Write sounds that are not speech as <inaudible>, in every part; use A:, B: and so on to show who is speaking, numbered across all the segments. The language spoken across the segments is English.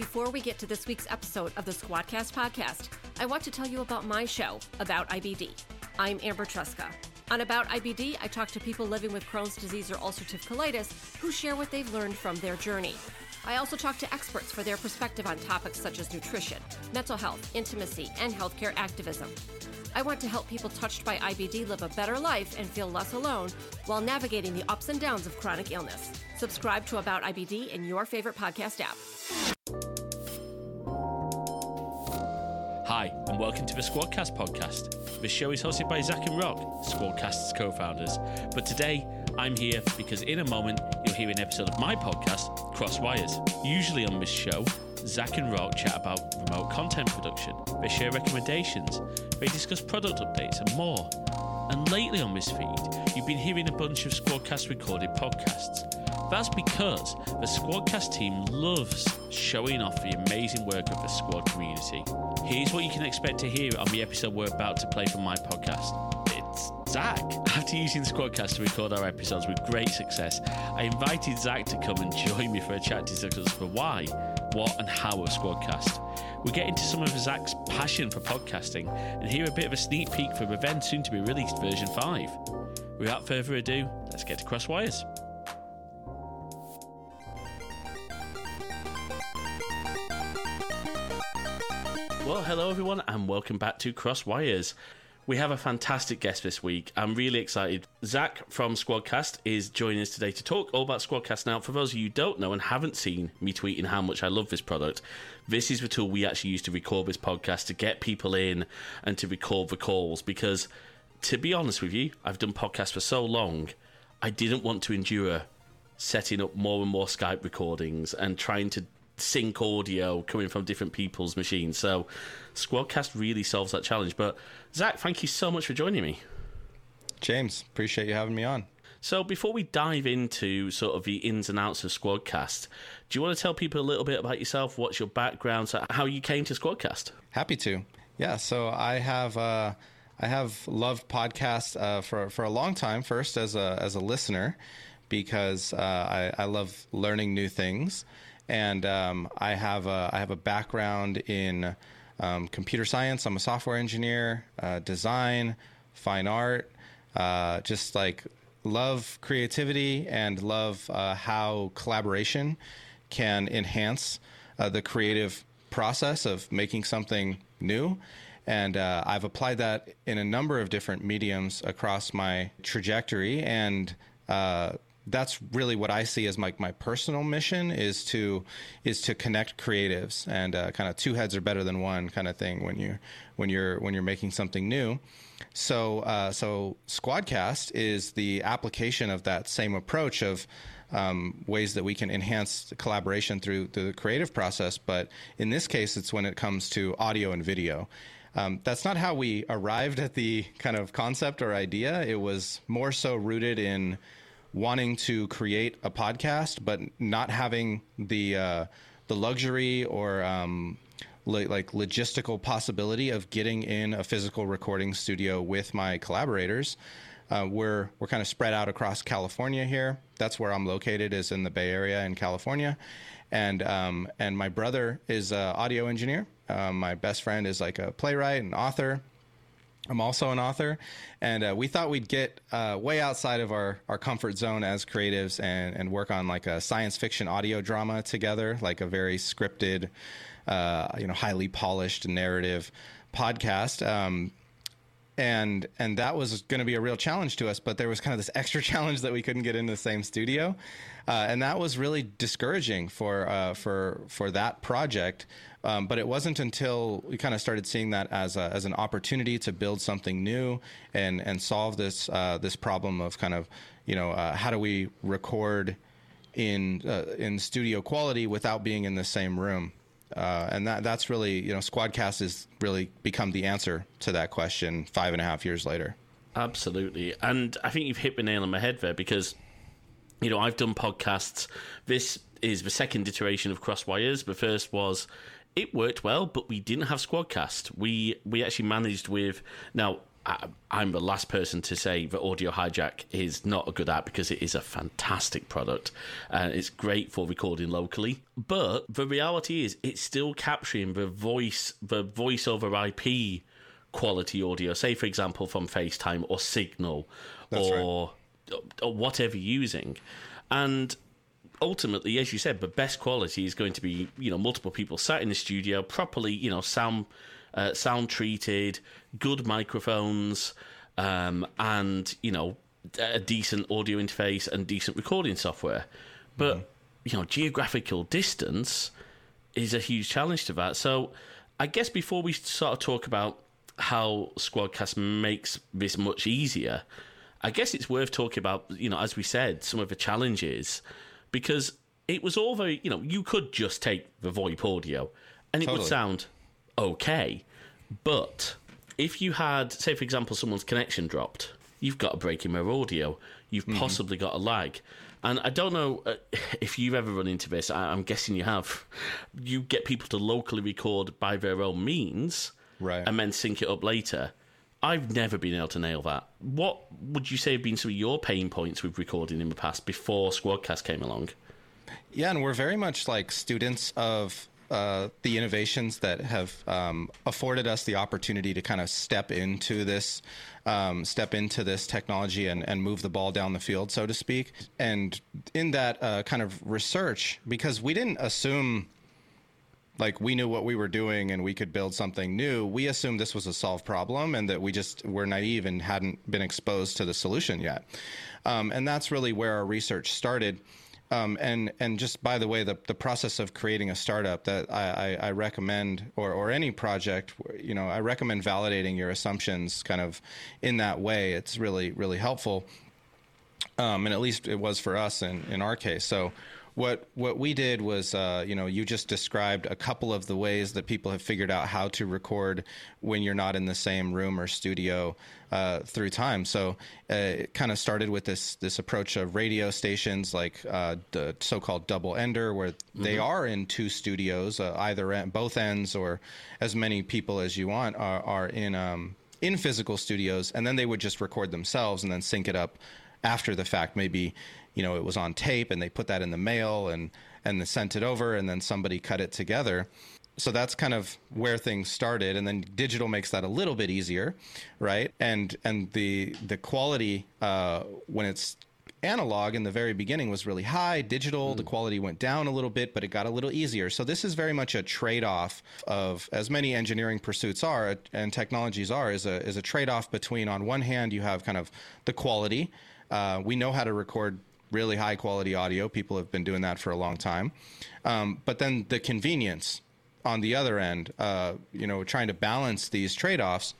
A: Before we get to this week's episode of the Squadcast podcast, I want to tell you about my show, About IBD. I'm Amber Tresca. On About IBD, I talk to people living with Crohn's disease or ulcerative colitis who share what they've learned from their journey. I also talk to experts for their perspective on topics such as nutrition, mental health, intimacy, and healthcare activism. I want to help people touched by IBD live a better life and feel less alone while navigating the ups and downs of chronic illness. Subscribe to About IBD in your favorite podcast app.
B: Welcome to the Squadcast podcast. This show is hosted by Zach and Rock, Squadcast's co founders. But today, I'm here because in a moment, you'll hear an episode of my podcast, Crosswires. Usually on this show, Zach and Rock chat about remote content production, they share recommendations, they discuss product updates, and more. And lately on this feed, you've been hearing a bunch of Squadcast recorded podcasts. That's because the Squadcast team loves showing off the amazing work of the Squad community. Here's what you can expect to hear on the episode we're about to play from my podcast. It's Zach. <laughs> After using Squadcast to record our episodes with great success, I invited Zach to come and <laughs> join me for a chat to discuss the why, what, and how of Squadcast. We get into some of Zach's passion for podcasting and hear a bit of a sneak peek for the then soon to be released version 5. Without further ado, let's get to Crosswires. Well, hello everyone, and welcome back to Crosswires. We have a fantastic guest this week. I'm really excited. Zach from Squadcast is joining us today to talk all about Squadcast. Now, for those of you who don't know and haven't seen me tweeting how much I love this product, this is the tool we actually use to record this podcast to get people in and to record the calls. Because, to be honest with you, I've done podcasts for so long, I didn't want to endure setting up more and more Skype recordings and trying to sync audio coming from different people's machines. So Squadcast really solves that challenge. But Zach, thank you so much for joining me.
C: James, appreciate you having me on.
B: So before we dive into sort of the ins and outs of Squadcast, do you want to tell people a little bit about yourself? What's your background? So how you came to Squadcast?
C: Happy to. Yeah, so I have uh, I have loved podcasts uh, for for a long time. First as a as a listener, because uh, I, I love learning new things and um, I have a, I have a background in um, computer science. I'm a software engineer, uh, design, fine art. Uh, just like love creativity and love uh, how collaboration can enhance uh, the creative process of making something new. And uh, I've applied that in a number of different mediums across my trajectory and uh, that's really what I see as my, my personal mission is to is to connect creatives and uh, kind of two heads are better than one kind of thing when you when you're when you're making something new. So uh, so Squadcast is the application of that same approach of um, ways that we can enhance collaboration through, through the creative process. But in this case, it's when it comes to audio and video. Um, that's not how we arrived at the kind of concept or idea. It was more so rooted in wanting to create a podcast, but not having the uh, the luxury or um, li- like logistical possibility of getting in a physical recording studio with my collaborators. Uh, we're we're kind of spread out across California here. That's where I'm located, is in the Bay Area in California, and um, and my brother is an audio engineer. Uh, my best friend is like a playwright and author. I'm also an author, and uh, we thought we'd get uh, way outside of our, our comfort zone as creatives and, and work on like a science fiction audio drama together, like a very scripted, uh, you know, highly polished narrative podcast. Um, and and that was going to be a real challenge to us but there was kind of this <laughs> extra challenge that we couldn't get into the same studio uh, and that was really discouraging for uh, for for that project um, but it wasn't until we kind of started seeing that as a, as an opportunity to build something new and and solve this uh, this problem of kind of you know uh, how do we record in uh, in studio quality without being in the same room uh, and that that's really you know Squadcast has really become the answer to that question five and a half years later.
B: Absolutely, and I think you've hit the nail on the head there because you know I've done podcasts. This is the second iteration of Crosswires. The first was it worked well, but we didn't have Squadcast. We we actually managed with now I, I'm the last person to say that Audio Hijack is not a good app because it is a fantastic product and it's great for recording locally. But the reality is, it's still capturing the voice, the voice over IP quality audio. Say, for example, from FaceTime or Signal
C: That's
B: or or whatever you're using, and ultimately, as you said, the best quality is going to be you know multiple people sat in the studio, properly you know sound uh, sound treated, good microphones, um, and you know a decent audio interface and decent recording software. But you know, geographical distance is a huge challenge to that. So, I guess before we sort of talk about how Squadcast makes this much easier, I guess it's worth talking about, you know, as we said, some of the challenges because it was all very, you know, you could just take the VoIP audio and it would sound okay. But if you had, say, for example, someone's connection dropped, you've got a break in their audio, you've possibly got a lag. And I don't know uh, <laughs> if you've ever run into this, I- I'm guessing you have. You get people to locally record by their own means
C: Right.
B: and then sync it up later. I've never been able to nail that. What would you say have been some of your pain points with recording in the past before Squadcast came along?
C: Yeah, and we're very much like students of uh, the innovations that have um, afforded us the opportunity to kind of step into this, um, step into this technology and, and move the ball down the field, so to speak. And in that uh, kind of research, because we didn't assume like we knew what we were doing and we could build something new. We assumed this was a solved problem and that we just were naive and hadn't been exposed to the solution yet. Um, and that's really where our research started. Um, and and just by the way, the the process of creating a startup that I, I, I recommend, or or any project, you know, I recommend validating your assumptions kind of in that way. It's really really helpful um, and at least it was for us in, in our case. So what what we did was, uh, you know, you just described a couple of the ways that people have figured out how to record when you're not in the same room or studio uh, through time. So uh, it kind of started with this this approach of radio stations like uh, the so-called double ender, where they are in two studios, uh, either end, both ends, or as many people as you want are, are in. Um, in physical studios, and then they would just record themselves and then sync it up after the fact. Maybe you know it was on tape and they put that in the mail and and they sent it over, and then somebody cut it together. So that's kind of where things started, and then digital makes that a little bit easier, right? And and the the quality uh, when it's analog in the very beginning was really high. Digital, the quality went down a little bit, but it got a little easier. So this is very much a trade-off of as many engineering pursuits are and technologies are is a is a trade-off between on one hand you have kind of the quality. Uh, we know how to record really high quality audio. People have been doing that for a long time. Um, but then the convenience on the other end, uh, you know, trying to balance these trade-offs.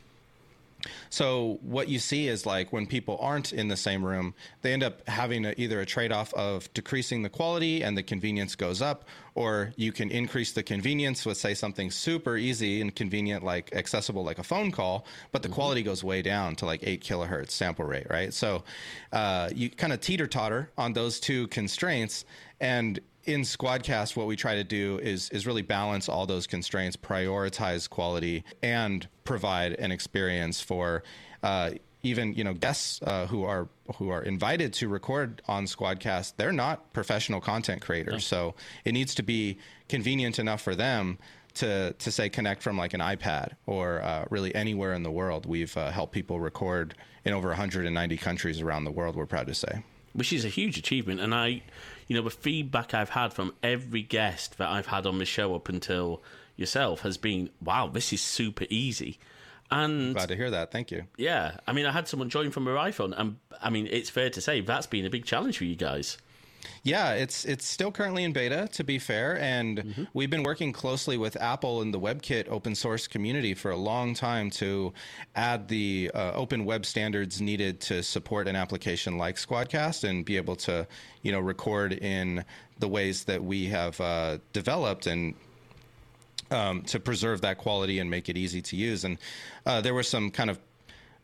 C: So what you see is like when people aren't in the same room, they end up having a, either a trade-off of decreasing the quality and the convenience goes up, or you can increase the convenience with say something super easy and convenient like accessible like a phone call, but the quality goes way down to like eight kilohertz sample rate, right? So uh, you kind of teeter totter on those two constraints, and in Squadcast, what we try to do is is really balance all those constraints, prioritize quality, and provide an experience for uh, even you know guests uh, who are who are invited to record on Squadcast. They're not professional content creators, so it needs to be convenient enough for them to to say connect from like an iPad or uh, really anywhere in the world. We've uh, helped people record in over 190 countries around the world. We're proud to say.
B: which is a huge achievement. And I, you know, the feedback I've had from every guest that I've had on the show up until yourself has been, wow, this is super easy. And
C: Glad to hear that. Thank you.
B: yeah, I mean, I had someone join from her iPhone, and I mean, it's fair to say that's been a big challenge for you guys.
C: Yeah, it's it's still currently in beta, to be fair, and we've been working closely with Apple and the WebKit open source community for a long time to add the uh, open web standards needed to support an application like Squadcast and be able to, you know, record in the ways that we have uh, developed and um, to preserve that quality and make it easy to use. And uh, there were some kind of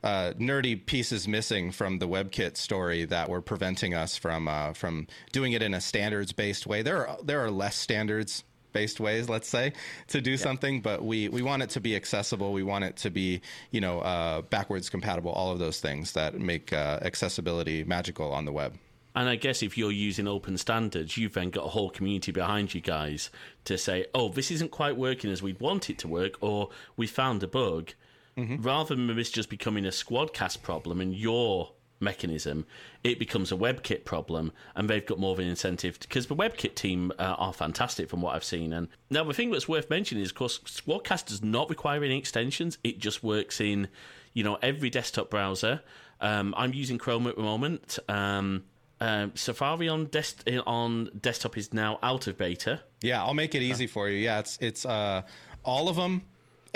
C: uh, nerdy pieces missing from the WebKit story that were preventing us from uh, from doing it in a standards based way. There are there are less standards based ways, let's say, to do yeah. something. But we we want it to be accessible. We want it to be you know uh, backwards compatible. All of those things that make uh, accessibility magical on the web.
B: And I guess if you're using open standards, you've then got a whole community behind you guys to say, oh, this isn't quite working as we'd want it to work, or we found a bug. Mm-hmm. Rather than this just becoming a squadcast problem and your mechanism, it becomes a WebKit problem, and they've got more of an incentive because the WebKit team uh, are fantastic from what I've seen. And now the thing that's worth mentioning is, of course, Squadcast does not require any extensions; it just works in, you know, every desktop browser. Um, I'm using Chrome at the moment. Um, um, Safari on on desktop is now out of beta.
C: Yeah, I'll make it easy for you. Yeah, it's it's uh, all of them,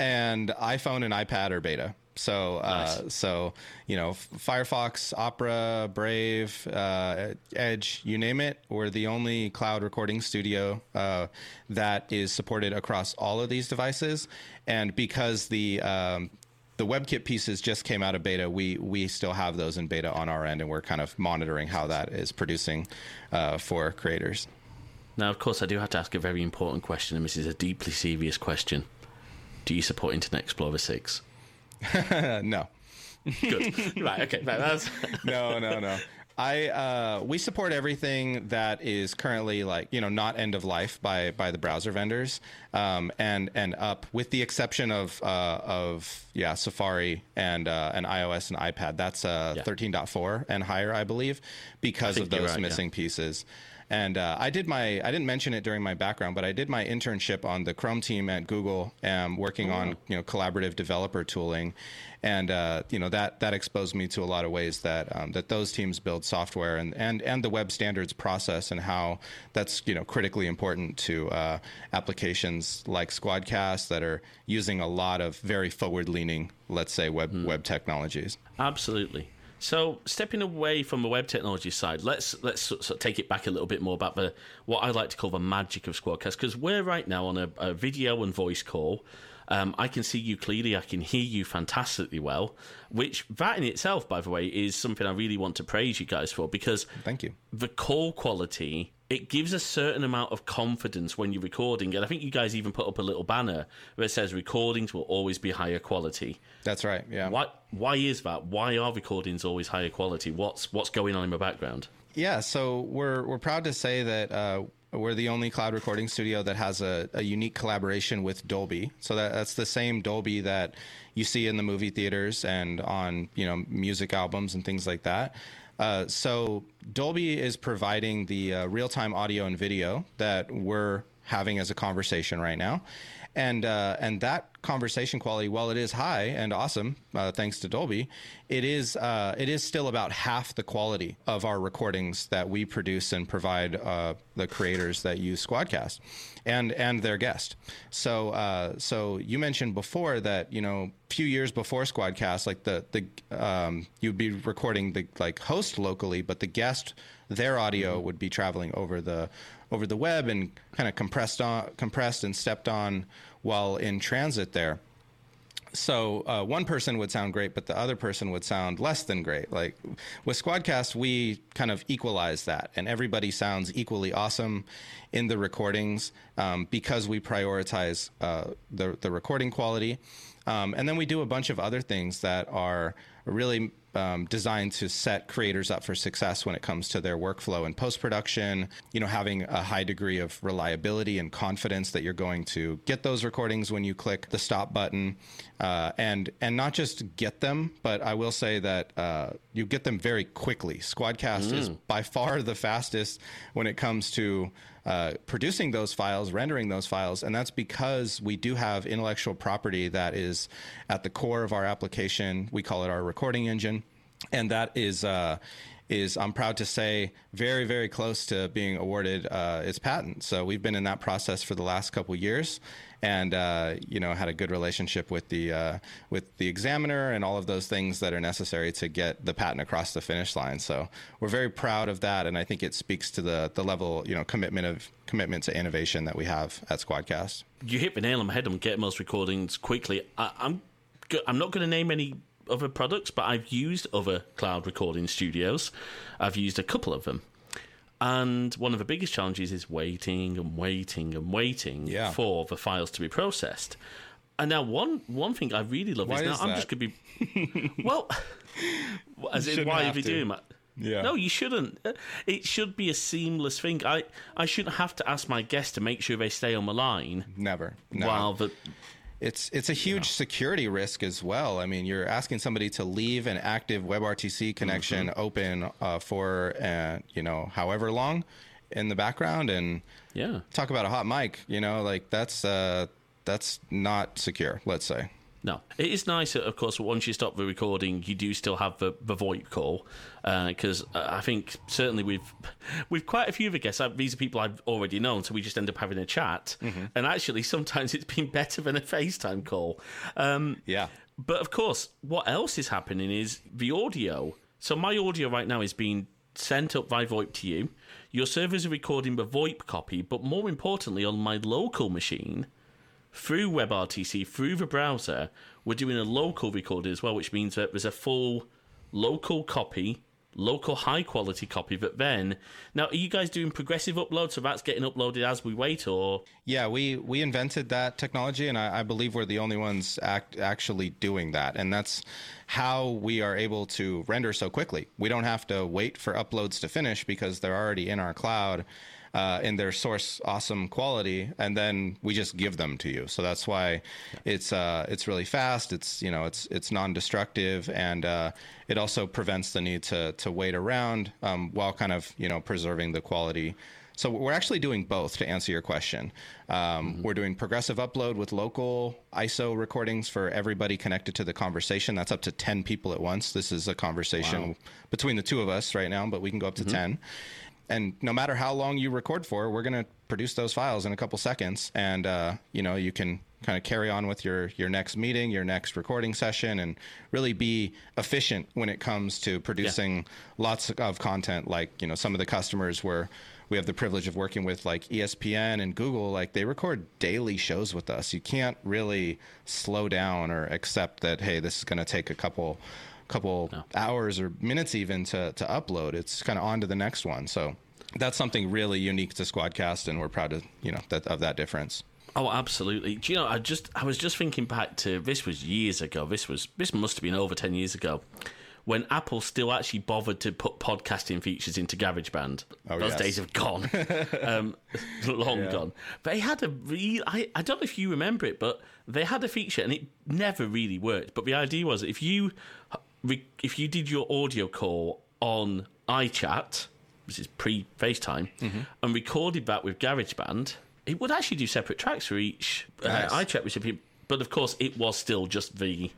C: and iPhone and iPad are beta. So, uh, nice. so you know, Firefox, Opera, Brave, uh, Edge, you name it. We're the only cloud recording studio uh, that is supported across all of these devices. And because the um, the WebKit pieces just came out of beta. We we still have those in beta on our end, and we're kind of monitoring how that is producing uh, for creators.
B: Now, of course, I do have to ask a very important question, and this is a deeply serious question. Do you support Internet Explorer six? <laughs>
C: no.
B: Good. <laughs> right. Okay. That's
C: no, no, no. I uh, we support everything that is currently like you know not end of life by by the browser vendors, um, and and up with the exception of uh, of yeah Safari and uh, and iOS and iPad. That's uh, yeah. 13.4 and higher, I believe, because I of those right, missing yeah. pieces. And uh, I did my I didn't mention it during my background, but I did my internship on the Chrome team at Google, um, working oh. on you know collaborative developer tooling, and uh, you know that that exposed me to a lot of ways that um, that those teams build software and, and and the web standards process and how that's you know critically important to uh, applications like Squadcast that are using a lot of very forward leaning, let's say web mm. web technologies.
B: Absolutely. So, stepping away from the web technology side, let's let's sort of take it back a little bit more about the what I like to call the magic of Squadcast because we're right now on a, a video and voice call. Um, I can see you clearly. I can hear you fantastically well. Which that in itself, by the way, is something I really want to praise you guys for because
C: thank you.
B: The call quality it gives a certain amount of confidence when you're recording. And I think you guys even put up a little banner where it says recordings will always be higher quality.
C: That's right. Yeah.
B: Why? Why is that? Why are recordings always higher quality? What's What's going on in the background?
C: Yeah. So we're we're proud to say that. Uh, we're the only cloud recording studio that has a, a unique collaboration with Dolby. So that, that's the same Dolby that you see in the movie theaters and on you know music albums and things like that. Uh, so Dolby is providing the uh, real-time audio and video that we're having as a conversation right now, and uh, and that conversation quality, while it is high and awesome, uh, thanks to Dolby, it is uh, it is still about half the quality of our recordings that we produce and provide uh, the creators that use Squadcast and and their guest. So uh, so you mentioned before that you know few years before Squadcast, like the the um, you'd be recording the like host locally, but the guest their audio mm-hmm. would be traveling over the over the web and kind of compressed on compressed and stepped on while in transit there. So uh, one person would sound great, but the other person would sound less than great. Like with Squadcast, we kind of equalize that, and everybody sounds equally awesome in the recordings um, because we prioritize uh, the the recording quality, um, and then we do a bunch of other things that are really um, designed to set creators up for success when it comes to their workflow and post production. You know, having a high degree of reliability and confidence that you're going to get those recordings when you click the stop button, uh, and and not just get them, but I will say that uh, you get them very quickly. Squadcast mm. is by far the fastest when it comes to uh, producing those files, rendering those files, and that's because we do have intellectual property that is at the core of our application. We call it our recording engine, and that is uh, is I'm proud to say very very close to being awarded uh, its patent. So we've been in that process for the last couple years, and uh, you know had a good relationship with the uh, with the examiner and all of those things that are necessary to get the patent across the finish line. So we're very proud of that, and I think it speaks to the the level you know commitment of commitment to innovation that we have at Squadcast.
B: You hit the nail on the head on getting most recordings quickly. I, I'm I'm not going to name any other products, but I've used other cloud recording studios. I've used a couple of them. And one of the biggest challenges is waiting and waiting and waiting
C: Yeah.
B: for the files to be processed. And now one one thing I really love
C: Why
B: is now
C: is
B: I'm just going to be <laughs> well, as in why are you doing that?
C: Yeah.
B: No, you shouldn't. It should be a seamless thing. I I shouldn't have to ask my guests to make sure they stay on the line
C: Never. No.
B: while the
C: It's it's a huge security risk as well. I mean, you're asking somebody to leave an active WebRTC connection
B: Mm-hmm.
C: open uh, for uh, you know however long in the background, and
B: yeah.
C: talk about a hot mic. You know, like that's uh, that's not secure. Let's say.
B: No, it is nice. Of course, once you stop the recording, you do still have the, the VoIP call because uh, I think certainly we've <laughs> we've quite a few of the guests. uh, These are people I've already known, so we just end up having a chat. And actually, sometimes it's been better than a FaceTime call. Um,
C: Yeah.
B: but of course, what else is happening is the audio. So my audio right now is being sent up by VoIP to you. Your servers are recording the VoIP copy, but more importantly, on my local machine, through WebRTC, through the browser, we're doing a local recording as well, which means that there's a full local copy, local high quality copy that then. Now, are you guys doing progressive upload? So that's getting uploaded as we wait, or.
C: Yeah, we we invented that technology, and I, I believe we're the only ones act, actually doing that. And that's how we are able to render so quickly. We don't have to wait for uploads to finish because they're already in our cloud. Uh, in their source awesome quality, and then we just give them to you. So that's why it's uh, it's really fast. It's you know it's it's non-destructive, and uh, it also prevents the need to to wait around um, while kind of you know preserving the quality so we're actually doing both to answer your question. Um, We're doing progressive upload with local ISO recordings for everybody connected to the conversation. That's up to 10 people at once. This is a conversation between the two of us right now, but we can go up to 10. And no matter how long you record for, we're going to produce those files in a couple seconds. And, uh, you know, you can kind of carry on with your, your next meeting, your next recording session, and really be efficient when it comes to producing lots of content. Like, you know, some of the customers were we have the privilege of working with like ESPN and Google, like they record daily shows with us. You can't really slow down or accept that, hey, this is going to take a couple couple hours or minutes even to, to upload. It's kind of on to the next one. So that's something really unique to Squadcast, and we're proud to you know that of that difference.
B: Oh, absolutely. Do you know? I just I was just thinking back to this was years ago. This was this must have been over ten years ago, when Apple still actually bothered to put podcasting features into GarageBand.
C: Oh,
B: Those
C: yes.
B: days have gone, <laughs> um, <laughs> long gone. They had a real. I I don't know if you remember it, but they had a feature and it never really worked. But the idea was if you if you did your audio call on iChat, is pre FaceTime,
C: Mm-hmm.
B: and recorded that with GarageBand, it would actually do separate tracks for each uh,
C: Nice.
B: iChat recipient. But of course, it was still just the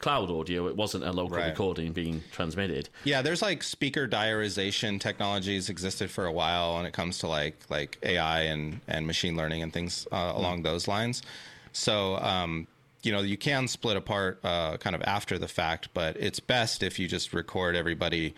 B: cloud audio. It wasn't a local
C: Right.
B: recording being transmitted.
C: Yeah, there's like speaker diarization technologies existed for a while when it comes to like like AI and and machine learning and things uh, along those lines. So um, you know you can split apart uh, kind of after the fact, but it's best if you just record everybody.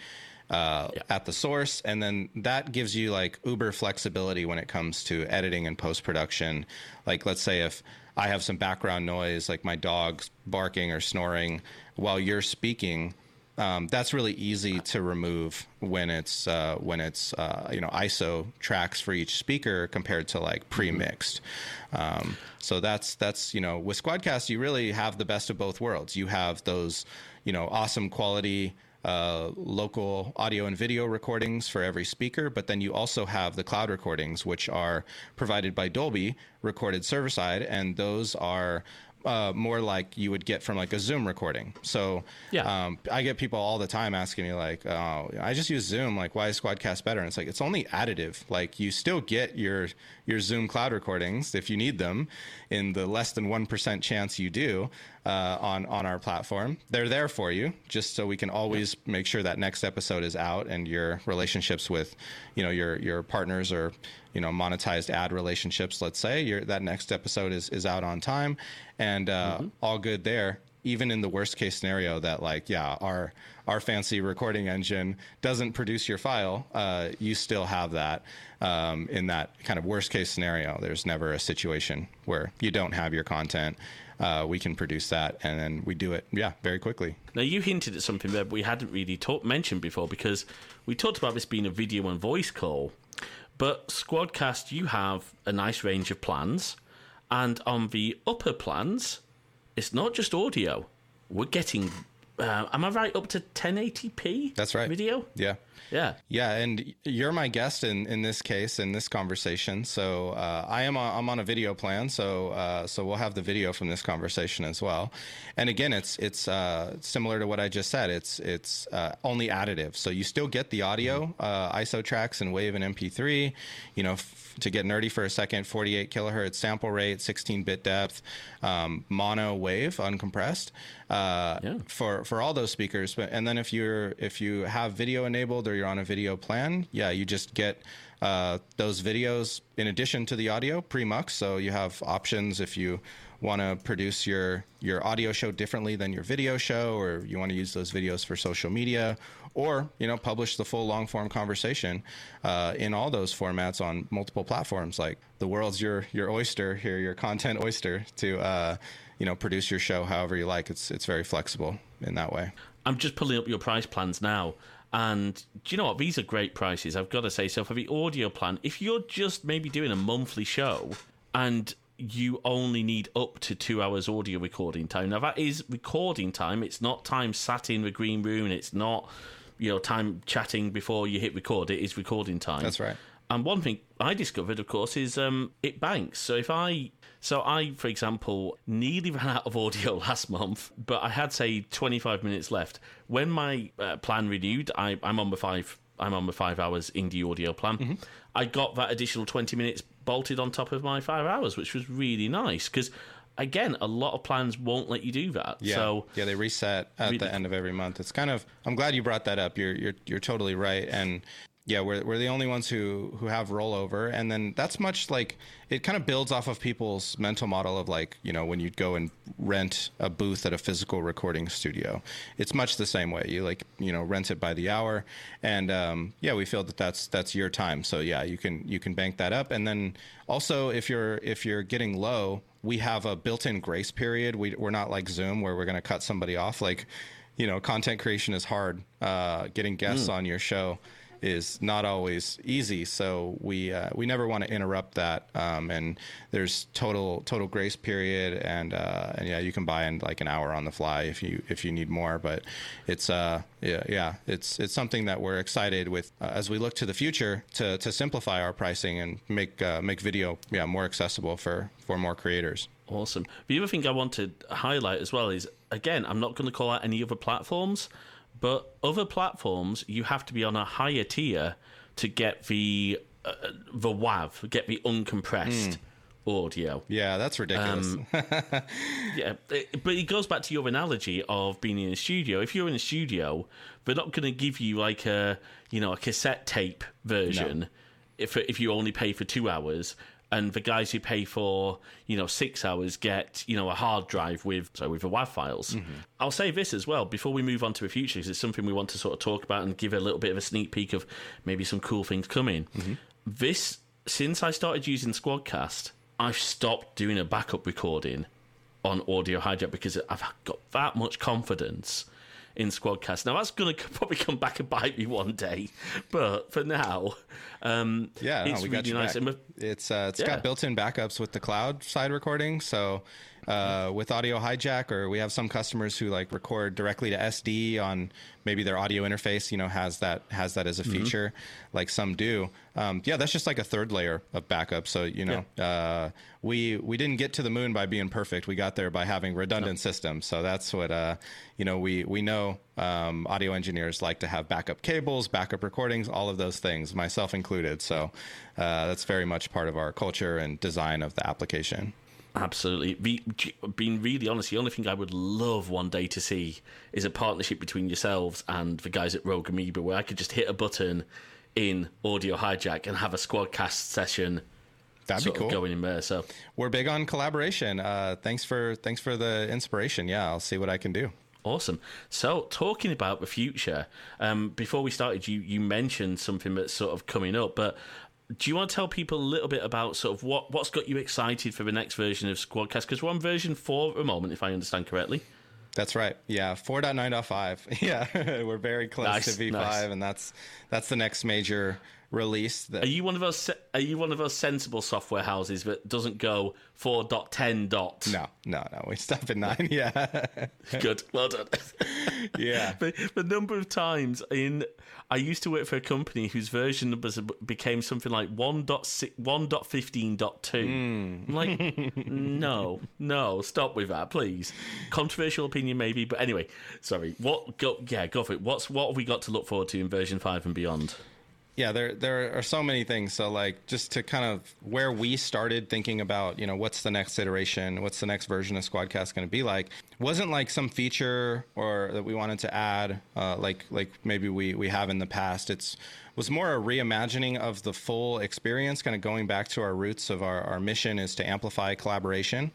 C: Uh, At the source, and then that gives you like uber flexibility when it comes to editing and post production. Like, let's say if I have some background noise, like my dog's barking or snoring while you're speaking, um, that's really easy to remove when it's uh, when it's uh, you know ISO tracks for each speaker compared to like pre-mixed. Um, so that's that's you know with Squadcast you really have the best of both worlds. You have those you know awesome quality. Uh, local audio and video recordings for every speaker, but then you also have the cloud recordings, which are provided by Dolby, recorded server side, and those are uh, more like you would get from like a Zoom recording. So
B: Yeah.
C: um, I get people all the time asking me like, "Oh, I just use Zoom. Like, why is Squadcast better?" And it's like it's only additive. Like, you still get your your Zoom cloud recordings if you need them, in the less than one percent chance you do uh, on on our platform. They're there for you, just so we can always make sure that next episode is out and your relationships with, you know, your your partners or you know monetized ad relationships. Let's say your that next episode is is out on time, and uh, all good there even in the worst case scenario that like yeah our our fancy recording engine doesn't produce your file uh, you still have that um, in that kind of worst case scenario there's never a situation where you don't have your content uh, we can produce that and then we do it yeah very quickly
B: Now, you hinted at something that we hadn't really talk, mentioned before because we talked about this being a video and voice call. But Squadcast, you have a nice range of plans, and on the upper plans, it's not just audio. We're getting, uh, am I right, up to 1080p?
C: That's right.
B: Video.
C: Yeah.
B: Yeah.
C: Yeah, and you're my guest in, in this case in this conversation. So uh, I am on, I'm on a video plan. So uh, so we'll have the video from this conversation as well. And again, it's it's uh, similar to what I just said. It's it's uh, only additive. So you still get the audio, uh, ISO tracks and WAV and MP3. You know. F- to get nerdy for a second, 48 kilohertz sample rate, 16 bit depth, um, mono wave, uncompressed, uh,
B: Yeah.
C: for for all those speakers. But and then if you're if you have video enabled or you're on a video plan, yeah, you just get uh, those videos in addition to the audio pre-mux. So you have options if you want to produce your your audio show differently than your video show, or you want to use those videos for social media, or you know publish the full long form conversation uh, in all those formats on multiple platforms. Like the world's your your oyster here, your content oyster to uh, you know produce your show however you like. It's it's very flexible in that way.
B: I'm just pulling up your price plans now. And do you know what? These are great prices. I've got to say. So for the audio plan, if you're just maybe doing a monthly show and you only need up to two hours audio recording time. Now that is recording time. It's not time sat in the green room. It's not you know time chatting before you hit record. It is recording time.
C: That's right.
B: And one thing I discovered, of course, is um, it banks. So if I, so I, for example, nearly ran out of audio <laughs> last month, but I had say 25 minutes left. When my uh, plan renewed, I, I'm on the five. I'm on the five hours indie audio plan. I got that additional 20 minutes bolted on top of my five hours, which was really nice because. Again, a lot of plans won't let you do that.
C: Yeah,
B: So
C: yeah, they reset at
B: Really-
C: the end of every month. It's kind of. I'm glad you brought that up. You're you're you're totally right. And yeah, we're we're the only ones who who have rollover, and then that's much like it kind of builds off of people's mental model of like you know when you'd go and rent a booth at a physical recording studio. It's much the same way. You like you know rent it by the hour, and um, yeah, we feel that that's that's your time. So yeah, you can you can bank that up, and then also if you're if you're getting low we have a built-in grace period. We, we're not like Zoom where we're going to cut somebody off. Like, you know, content creation is hard. Uh, getting guests on your show is not always easy. So we uh, we never want to interrupt that. Um, and there's total total grace period, and uh, and yeah, you can buy in like an hour on the fly if you if you need more. But it's uh yeah yeah it's it's something that we're excited with uh, as we look to the future to to simplify our pricing and make uh, make video yeah more accessible for for more creators.
B: Awesome. The other thing I want to highlight as well is again, I'm not going to call out any other platforms, but other platforms you have to be on a higher tier to get the uh, the WAV, get the uncompressed audio.
C: Yeah, that's ridiculous. <laughs>
B: Yeah, it- but it goes back to your analogy of being in a studio. If you're in a studio, they're not going to give you like a you know a cassette tape version if if you only pay for two hours. And the guys who pay for you know six hours get you know a hard drive with so with the WAV files. Mm-hmm. I'll say this as well before we move on to the future because it's something we want to sort of talk about and give a little bit of a sneak peek of maybe some cool things coming. Mm-hmm. This since I started using Squadcast, I've stopped doing a backup recording on Audio Hijack because I've got that much confidence in Squadcast. Now that's going <laughs> to probably come back and bite me one day, but for now, um,
C: yeah, no,
B: it's
C: we
B: really
C: got
B: nice.
C: back. It's uh, it's
B: Yeah.
C: got built-in backups with the cloud side recording. So uh, with Audio Hijack, or we have some customers who like record directly to SD on maybe their audio interface. You know, has that has that as a feature, like some do. Um, yeah, that's just like a third layer of backup. So you know, uh, we we didn't get to the moon by being perfect. We got there by having redundant systems. So that's what uh, you know. We we know um, audio engineers like to have backup cables, backup recordings, all of those things, myself included. So uh, that's very much part of our culture and design of the application.
B: Absolutely. Be, being really honest, the only thing I would love one day to see is a partnership between yourselves and the guys at Rogue Amoeba where I could just hit a button in Audio Hijack and have a Squadcast session
C: That'd be cool.
B: going in there. So
C: We're big on collaboration. Uh, thanks for thanks for the inspiration. Yeah, I'll see what I can do.
B: Awesome. So, talking about the future, um, before we started, you you mentioned something that's sort of coming up, but do you want to tell people a little bit about sort of what what's got you excited for the next version of Squadcast? Because we're on version four at the moment, if I understand correctly.
C: That's right. Yeah, 4.9.5. <laughs> Yeah, <laughs> we're very close
B: Nice,
C: to V5,
B: nice.
C: and that's that's the next major release.
B: Are you one of those? Are you one of those sensible software houses that doesn't go four dot ten dot?
C: No, no, no. We stop at nine. Yeah.
B: Good. Well done.
C: yeah. <laughs>
B: the, the number of times in I used to work for a company whose version numbers became something like 1.15.2. Mm. I'm like, <laughs> no, no, stop with that, please. Controversial opinion, maybe, but anyway, sorry. What? Go, yeah, go for it. What's what have we got to look forward to in version five and beyond?
C: Yeah there there are so many things. So like just to kind of where we started thinking about you know what's the next iteration what's the next version of squadcast going to be like wasn't like some feature or that we wanted to add uh, like like maybe we we have in the past. It's was more a reimagining of the full experience kind of going back to our roots of our, our mission is to amplify collaboration.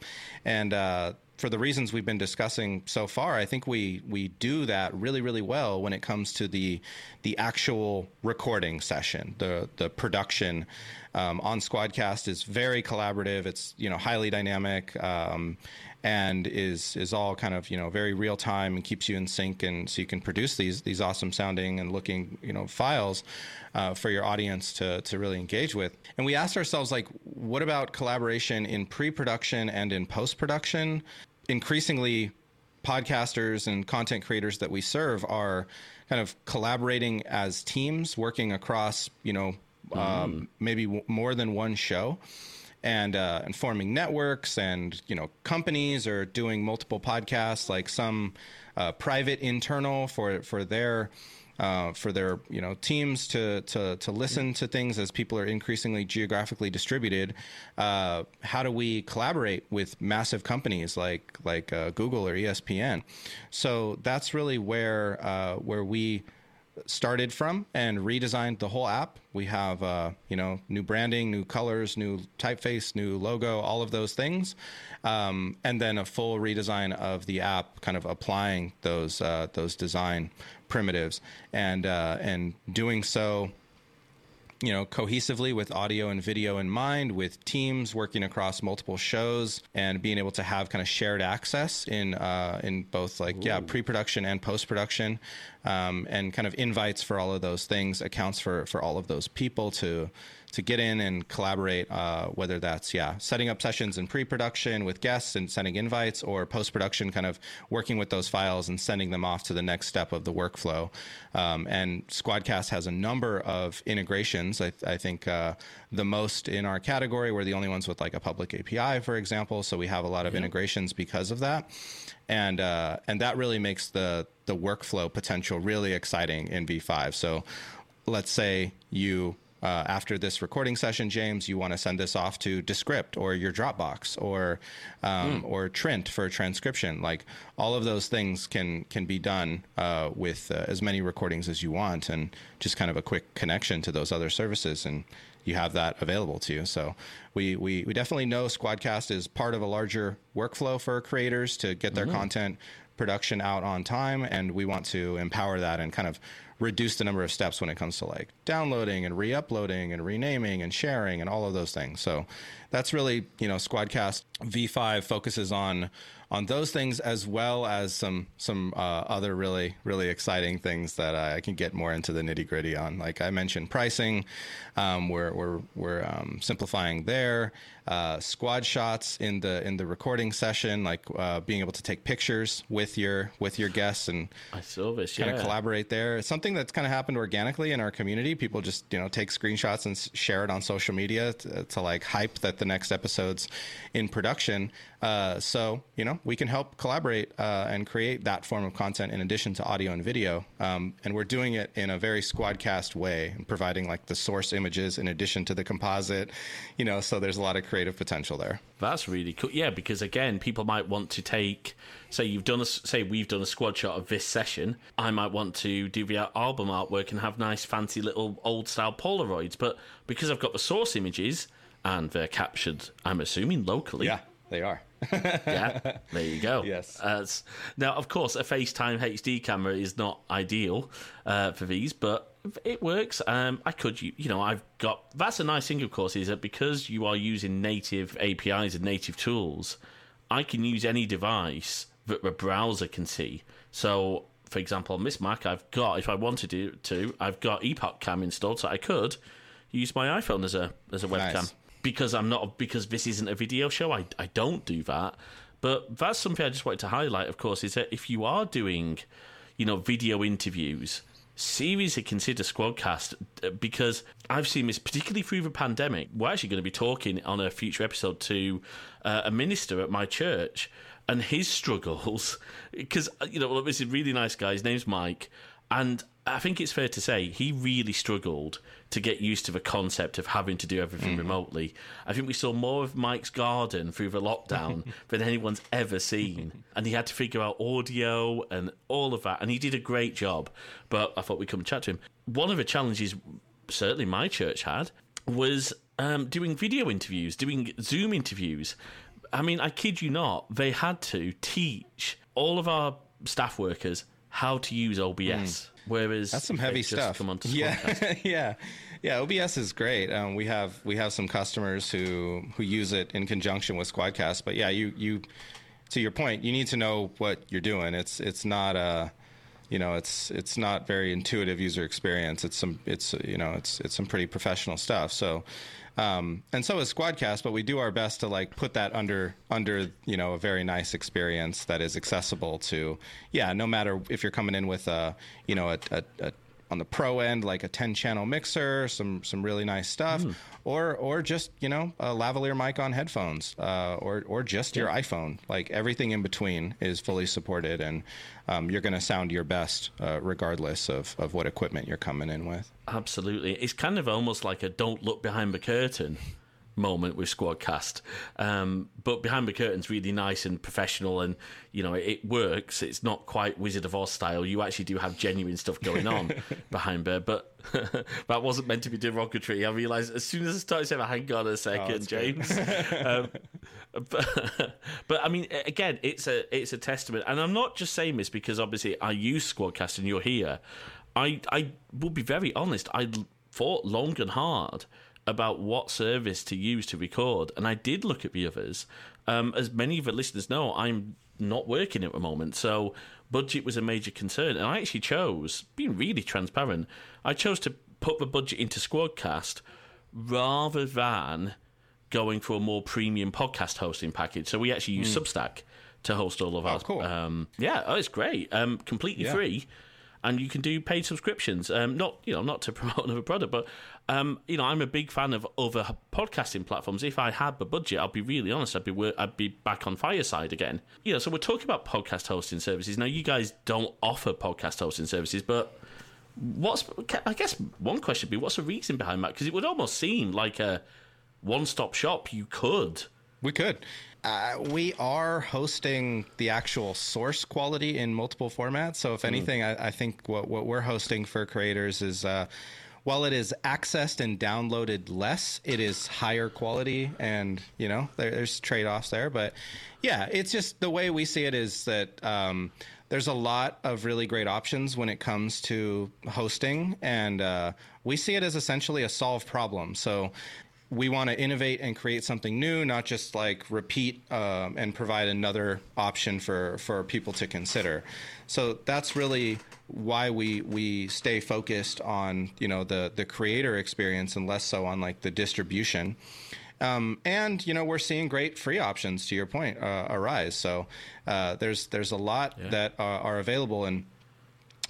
C: And uh, for the reasons we've been discussing so far, I think we we do that really really well when it comes to the the actual recording session, the the production um, on Squadcast is very collaborative. It's you know highly dynamic. Um, and is is all kind of you know very real time and keeps you in sync and so you can produce these these awesome sounding and looking you know files uh, for your audience to to really engage with and we asked ourselves like what about collaboration in pre-production and in post-production increasingly podcasters and content creators that we serve are kind of collaborating as teams working across you know um, mm. maybe w- more than one show and uh, and forming networks and you know companies are doing multiple podcasts like some uh, private internal for for their uh, for their you know teams to, to to listen to things as people are increasingly geographically distributed. Uh, how do we collaborate with massive companies like like uh, Google or ESPN? So that's really where uh, where we started from and redesigned the whole app. We have, uh, you know, new branding, new colors, new typeface, new logo, all of those things, um, and then a full redesign of the app, kind of applying those uh, those design primitives and uh, and doing so you know, cohesively with audio and video in mind, with teams working across multiple shows, and being able to have kind of shared access in uh, in both like Ooh. yeah pre-production and post-production, um, and kind of invites for all of those things accounts for for all of those people to to get in and collaborate, uh, whether that's yeah setting up sessions in pre-production with guests and sending invites, or post-production, kind of working with those files and sending them off to the next step of the workflow. Um, and Squadcast has a number of integrations. I, I think uh, the most in our category. We're the only ones with like a public API, for example. So we have a lot of integrations because of that and uh, and that really makes the the workflow potential really exciting in V5. So let's say you uh, after this recording session, James, you want to send this off to Descript or your Dropbox or um, mm. or Trint for transcription. Like all of those things can can be done uh, with uh, as many recordings as you want, and just kind of a quick connection to those other services, and you have that available to you. So we we, we definitely know Squadcast is part of a larger workflow for creators to get their mm-hmm. content production out on time, and we want to empower that and kind of reduce the number of steps when it comes to like downloading and re-uploading and renaming and sharing and all of those things. So that's really you know Squadcast V5 focuses on on those things as well as some some uh, other really really exciting things that I can get more into the nitty gritty on. Like I mentioned, pricing. Um, we're we're we're um, simplifying there. Uh, squad shots in the in the recording session, like uh, being able to take pictures with your with your guests and
B: I saw this,
C: kind
B: yeah.
C: of collaborate there. It's something that's kind of happened organically in our community. People just you know take screenshots and share it on social media to, to like hype that the next episode's in production. Uh, so you know we can help collaborate uh, and create that form of content in addition to audio and video, um, and we're doing it in a very squadcast way, and providing like the source images in addition to the composite. You know, so there's a lot of creative potential there.
B: That's really cool. Yeah, because again, people might want to take, say, you've done a, say, we've done a squad shot of this session. I might want to do the album artwork and have nice, fancy little old style Polaroids, but because I've got the source images and they're captured, I'm assuming locally.
C: Yeah, they are. <laughs>
B: yeah, there you go.
C: Yes.
B: Uh, now, of course, a FaceTime HD camera is not ideal uh, for these, but it works. Um, I could, you, you know, I've got. That's a nice thing, of course, is that because you are using native APIs and native tools, I can use any device that the browser can see. So, for example, on this Mac, I've got, if I wanted to, I've got EpocCam installed, so I could use my iPhone as a as a webcam
C: Nice.
B: Because I'm not because this isn't a video show. I I don't do that. But that's something I just wanted to highlight. Of course, is that if you are doing, you know, video interviews, seriously consider Squadcast uh, because I've seen this particularly through the pandemic. We're actually going to be talking on a future episode to uh, a minister at my church and his struggles <laughs> because you know this is a really nice guy. His name's Mike, and I think it's fair to say he really struggled to get used to the concept of having to do everything remotely. I think we saw more of Mike's garden through the lockdown <laughs> than anyone's ever seen, and he had to figure out audio and all of that, and he did a great job. But I thought we'd come and chat to him. One of the challenges, certainly my church had, was um, doing video interviews, doing Zoom interviews. I mean, I kid you not, they had to teach all of our staff workers how to use OBS. Whereas.
C: That's some heavy stuff.
B: Come on <laughs> <laughs>
C: yeah, yeah, yeah. OBS is great. Um, we have we have some customers who who use it in conjunction with Squadcast. But yeah, you you to your point, you need to know what you're doing. It's it's not a you know it's it's not very intuitive user experience. It's some it's you know it's it's some pretty professional stuff. So. Um, and so is Squadcast, but we do our best to like put that under under you know a very nice experience that is accessible to yeah no matter if you're coming in with a you know a, a, a on the pro end like a 10 channel mixer some some really nice stuff or or just you know a lavalier mic on headphones uh, or or just your iphone. Like everything in between is fully supported and um, you're going to sound your best uh, regardless of, of what equipment you're coming in with.
B: Absolutely. It's kind of almost like a don't look behind the curtain moment with Squadcast. Um, but behind the curtain's really nice and professional and, you know, it, works. It's not quite Wizard of Oz style. You actually do have genuine stuff going on <laughs> behind there. But <laughs> that wasn't meant to be derogatory. I realised as soon as I started saying, hang on a second,
C: that's good.
B: James. <laughs> um, but, but I mean, again, it's a it's a testament, and I'm not just saying this because obviously I use Squadcast and you're here. I I will be very honest. I thought long and hard about what service to use to record, and I did look at the others. Um, as many of the listeners know, I'm not working at the moment, so budget was a major concern, and I actually chose, being really transparent, I chose to put the budget into Squadcast rather than going for a more premium podcast hosting package. So we actually use Substack to host all of our.
C: Hmm. cool.
B: Um, yeah, oh, it's great. Um, completely
C: Yeah.
B: free, and you can do paid subscriptions. Um, not you know not to <laughs> promote another product, but um, you know I'm a big fan of other podcasting platforms. If I had the budget, I'll be really honest. I'd be I'd be back on Fireside again. You know, so we're talking about podcast hosting services now. You guys don't offer podcast hosting services, but what's I guess one question would be what's the reason behind that? Because it would almost seem like a one-stop shop. You could.
C: We could. Uh, we are hosting the actual source quality in multiple formats. So, if anything, I, I think what, what we're hosting for creators is uh, while it is accessed and downloaded less, it is higher quality. And, you know, there, there's trade offs there. But yeah, it's just the way we see it is that. Um, there's a lot of really great options when it comes to hosting, and uh, we see it as essentially a solved problem. So, we want to innovate and create something new, not just like repeat um, and provide another option for, for people to consider. So that's really why we we stay focused on you know the the creator experience and less so on like the distribution. Um, and you know we're seeing great free options to your point uh, arise. So uh, there's there's a lot that are, are available, and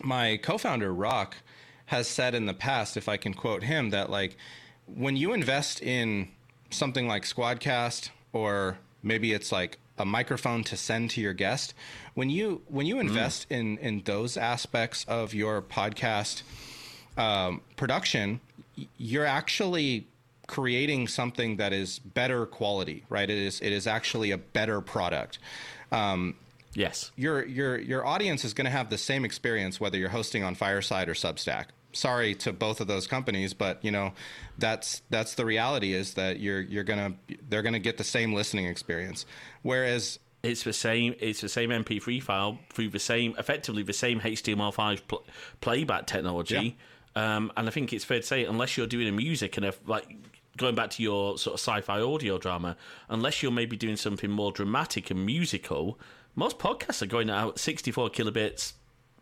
C: my co-founder Rock has said in the past, if I can quote him, that like when you invest in something like Squadcast or maybe it's like a microphone to send to your guest, when you when you invest in in those aspects of your podcast um, production, you're actually creating something that is better quality, right? It is it is actually a better product. Um,
B: Yes.
C: your your your audience is going to have the same experience whether you're hosting on Fireside or Substack. Sorry to both of those companies, but you know that's that's the reality is that you're you're gonna they're gonna get the same listening experience. Whereas
B: It's the same. It's the same MP3 file through the same, effectively the same HTML5 pl- playback technology. Um, and I think it's fair to say, unless you're doing a music and a, like going back to your sort of sci-fi audio drama, unless you're maybe doing something more dramatic and musical, most podcasts are going out 64 kilobits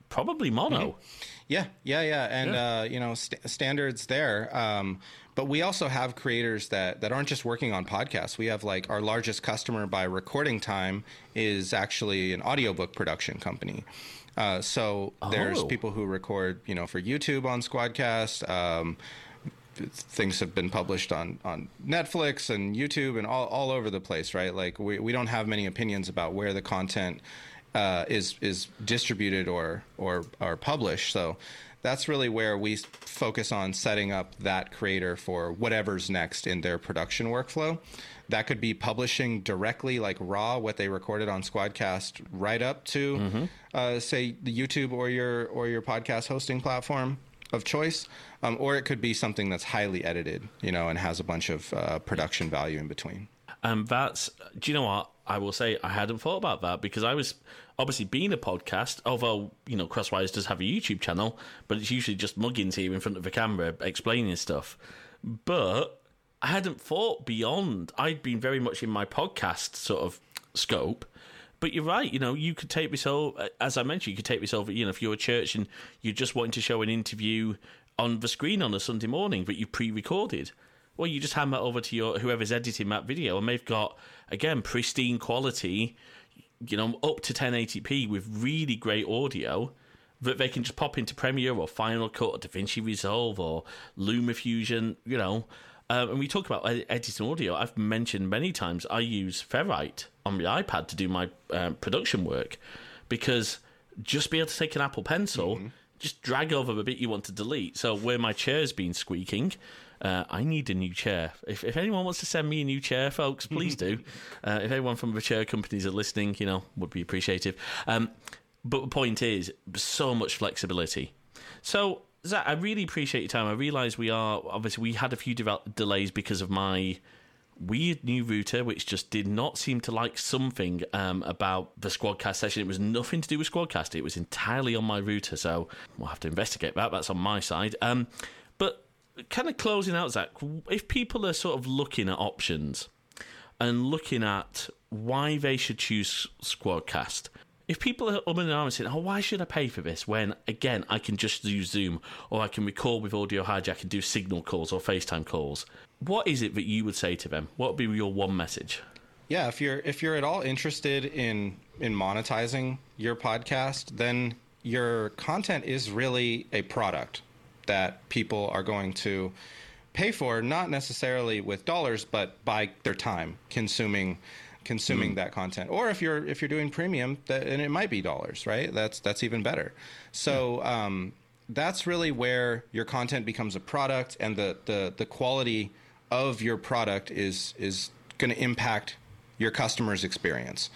B: probably mono.
C: Mm-hmm. Yeah, yeah, yeah, and yeah. Uh, you know st- standards there. Um, but we also have creators that that aren't just working on podcasts. We have like our largest customer by recording time is actually an audiobook production company. Uh, so oh. there's people who record, you know, for YouTube on Squadcast. Um, things have been published on, on Netflix and YouTube and all, all over the place, right? Like we, we don't have many opinions about where the content uh, is is distributed or or or published. So that's really where we focus on setting up that creator for whatever's next in their production workflow. That could be publishing directly, like raw, what they recorded on Squadcast, right up to, mm-hmm. uh, say, the YouTube or your or your podcast hosting platform of choice, um, or it could be something that's highly edited, you know, and has a bunch of uh, production value in between.
B: Um, that's. Do you know what I will say? I hadn't thought about that because I was obviously being a podcast. Although you know, Crosswires does have a YouTube channel, but it's usually just muggins here in front of a camera explaining stuff. But I hadn't thought beyond. I'd been very much in my podcast sort of scope. But you're right. You know, you could take this over, as I mentioned, you could take this. You know, if you're a church and you're just wanting to show an interview on the screen on a Sunday morning, but you pre-recorded, well, you just hand that over to your whoever's editing that video, and they've got again pristine quality, you know, up to 1080p with really great audio that they can just pop into Premiere or Final Cut or DaVinci Resolve or LumaFusion, you know, um, and we talk about editing audio. I've mentioned many times I use Ferrite on my iPad to do my um, production work because just be able to take an Apple Pencil, mm-hmm. just drag over the bit you want to delete. So where my chair's been squeaking, uh, I need a new chair. If, if anyone wants to send me a new chair, folks, please do. <laughs> Uh, if anyone from the chair companies are listening, you know, would be appreciative. Um, but the point is, so much flexibility. So Zach, I really appreciate your time. I realise we are obviously we had a few de- delays because of my weird new router, which just did not seem to like something um, about the Squadcast session. It was nothing to do with Squadcast. It was entirely on my router, so we'll have to investigate that. That's on my side. Um, but kind of closing out, Zach, if people are sort of looking at options and looking at why they should choose Squadcast, if people are um and ahhing saying, "Oh, why should I pay for this?" When again, I can just use Zoom, or I can record with Audio Hijack and do Signal calls or FaceTime calls. What is it that you would say to them? What would be your one message?
C: Yeah, if you're if you're at all interested in in monetizing your podcast, then your content is really a product that people are going to pay for, not necessarily with dollars, but by their time consuming consuming mm. that content or if you're if you're doing premium that, and it might be dollars right that's that's even better so yeah. um, that's really where your content becomes a product and the the, the quality of your product is is going to impact your customer's experience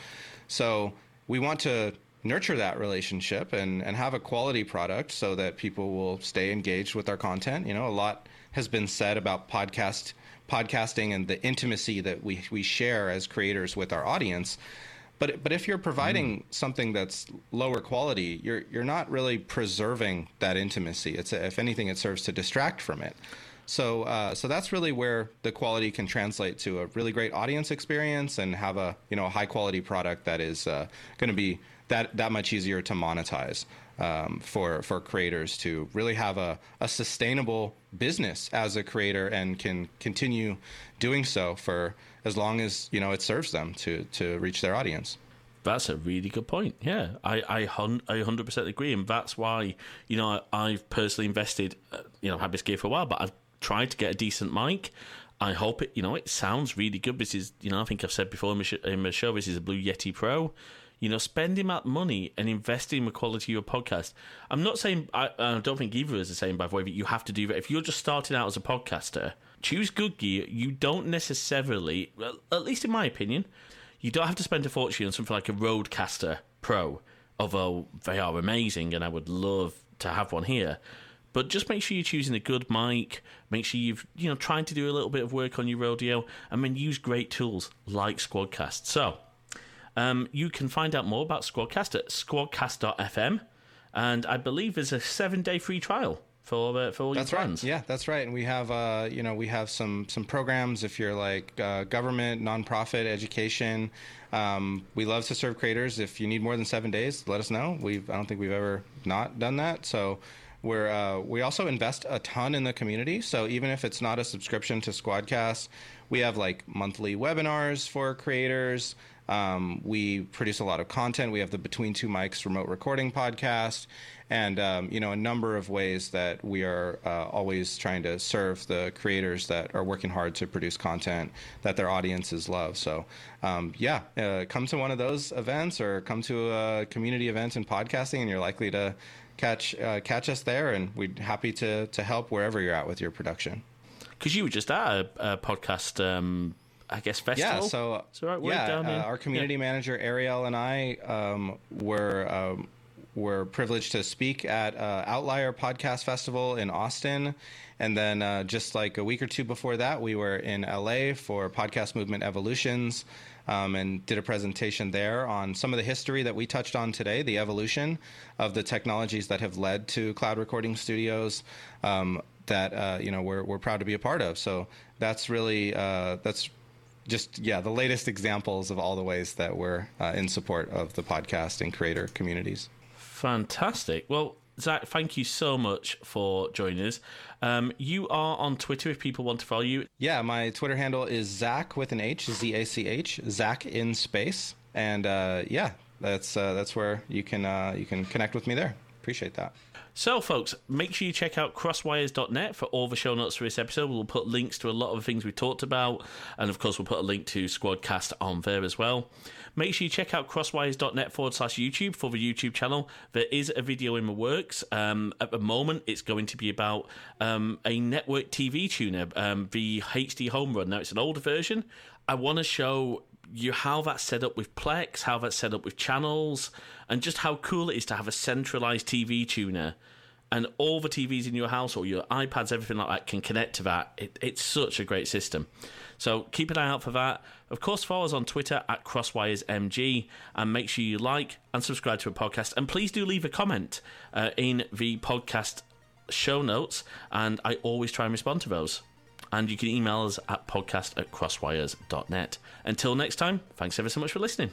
C: so we want to nurture that relationship and, and have a quality product so that people will stay engaged with our content you know a lot has been said about podcast podcasting and the intimacy that we we share as creators with our audience. But but if you're providing mm. something that's lower quality, you're you're not really preserving that intimacy. It's a, if anything, it serves to distract from it. So uh, so that's really where the quality can translate to a really great audience experience and have a you know a high quality product that is uh, going to be that that much easier to monetize um, for for creators to really have a, a sustainable business as a creator and can continue doing so for as long as you know it serves them to to reach their audience.
B: That's a really good point. Yeah, I I, 100% agree, and that's why you know I, have personally invested. Uh, you know, had this gear for a while, but I've tried to get a decent mic. I hope it. You know, it sounds really good. This is, you know, I think I've said before in my, show. This is a Blue Yeti Pro you know, spending that money and investing in the quality of your podcast. I'm not saying, I, I don't think either of us are saying, by the way, that you have to do that. If you're just starting out as a podcaster, choose good gear. You don't necessarily, at least in my opinion, you don't have to spend a fortune on something like a Rodecaster Pro, although they are amazing and I would love to have one here. But just make sure you're choosing a good mic. Make sure you've you know trying to do a little bit of work on your audio, and then use great tools like Squadcast. So um, you can find out more about Squadcast at squadcast.fm, and I believe there's a seven day free trial for uh, for all
C: That's
B: your
C: right. Yeah, that's right. And we have, uh, you know, we have some some programs. If you're like uh, government, nonprofit, education, um, we love to serve creators. If you need more than seven days, let us know. We've I don't think we've ever not done that. So we're uh, we also invest a ton in the community. So even if it's not a subscription to Squadcast, we have like monthly webinars for creators. Um, we produce a lot of content. We have the Between Two Mics remote recording podcast, and um, you know a number of ways that we are uh, always trying to serve the creators that are working hard to produce content that their audiences love. So um, yeah, uh, come to one of those events or come to a community event in podcasting, and you're likely to catch uh, catch us there. And we'd happy to to help wherever you're at with your production.
B: Because you were just at a, a podcast, um, I guess, festival.
C: Yeah, so
B: right
C: yeah, uh, our community manager Ariel and I um, were um, were privileged to speak at uh, Outlier Podcast Festival in Austin, and then uh, just like a week or two before that, we were in LA for Podcast Movement Evolutions. Um, and did a presentation there on some of the history that we touched on today, the evolution of the technologies that have led to cloud recording studios. Um, that uh, you know we're we're proud to be a part of. So that's really uh, that's just yeah the latest examples of all the ways that we're uh, in support of the podcast and creator communities.
B: Fantastic. Well, Zach, thank you so much for joining us. Um, you are on Twitter if people want to follow you.
C: Yeah, my Twitter handle is Zach with an H, Z A C H, Zach in space, and uh, yeah, that's uh, that's where you can uh, you can connect with me there. Appreciate that.
B: So, folks, make sure you check out crosswires.net for all the show notes for this episode. We'll put links to a lot of the things we talked about, and of course, we'll put a link to Squadcast on there as well. Make sure you check out crosswires.net forward slash YouTube for the YouTube channel. There is a video in the works. Um, at the moment, it's going to be about um, a network TV tuner, um, the HDHomeRun. Now, it's an older version. I want to show you how that's set up with Plex, how that's set up with channels, and just how cool it is to have a centralized TV tuner. And all the TVs in your house or your iPads, everything like that, can connect to that. It, it's such a great system. So keep an eye out for that. Of course, follow us on Twitter at CrosswiresMG and make sure you like and subscribe to a podcast. And please do leave a comment uh, in the podcast show notes, and I always try and respond to those. And you can email us at podcast at crosswires.net. Until next time, thanks ever so much for listening.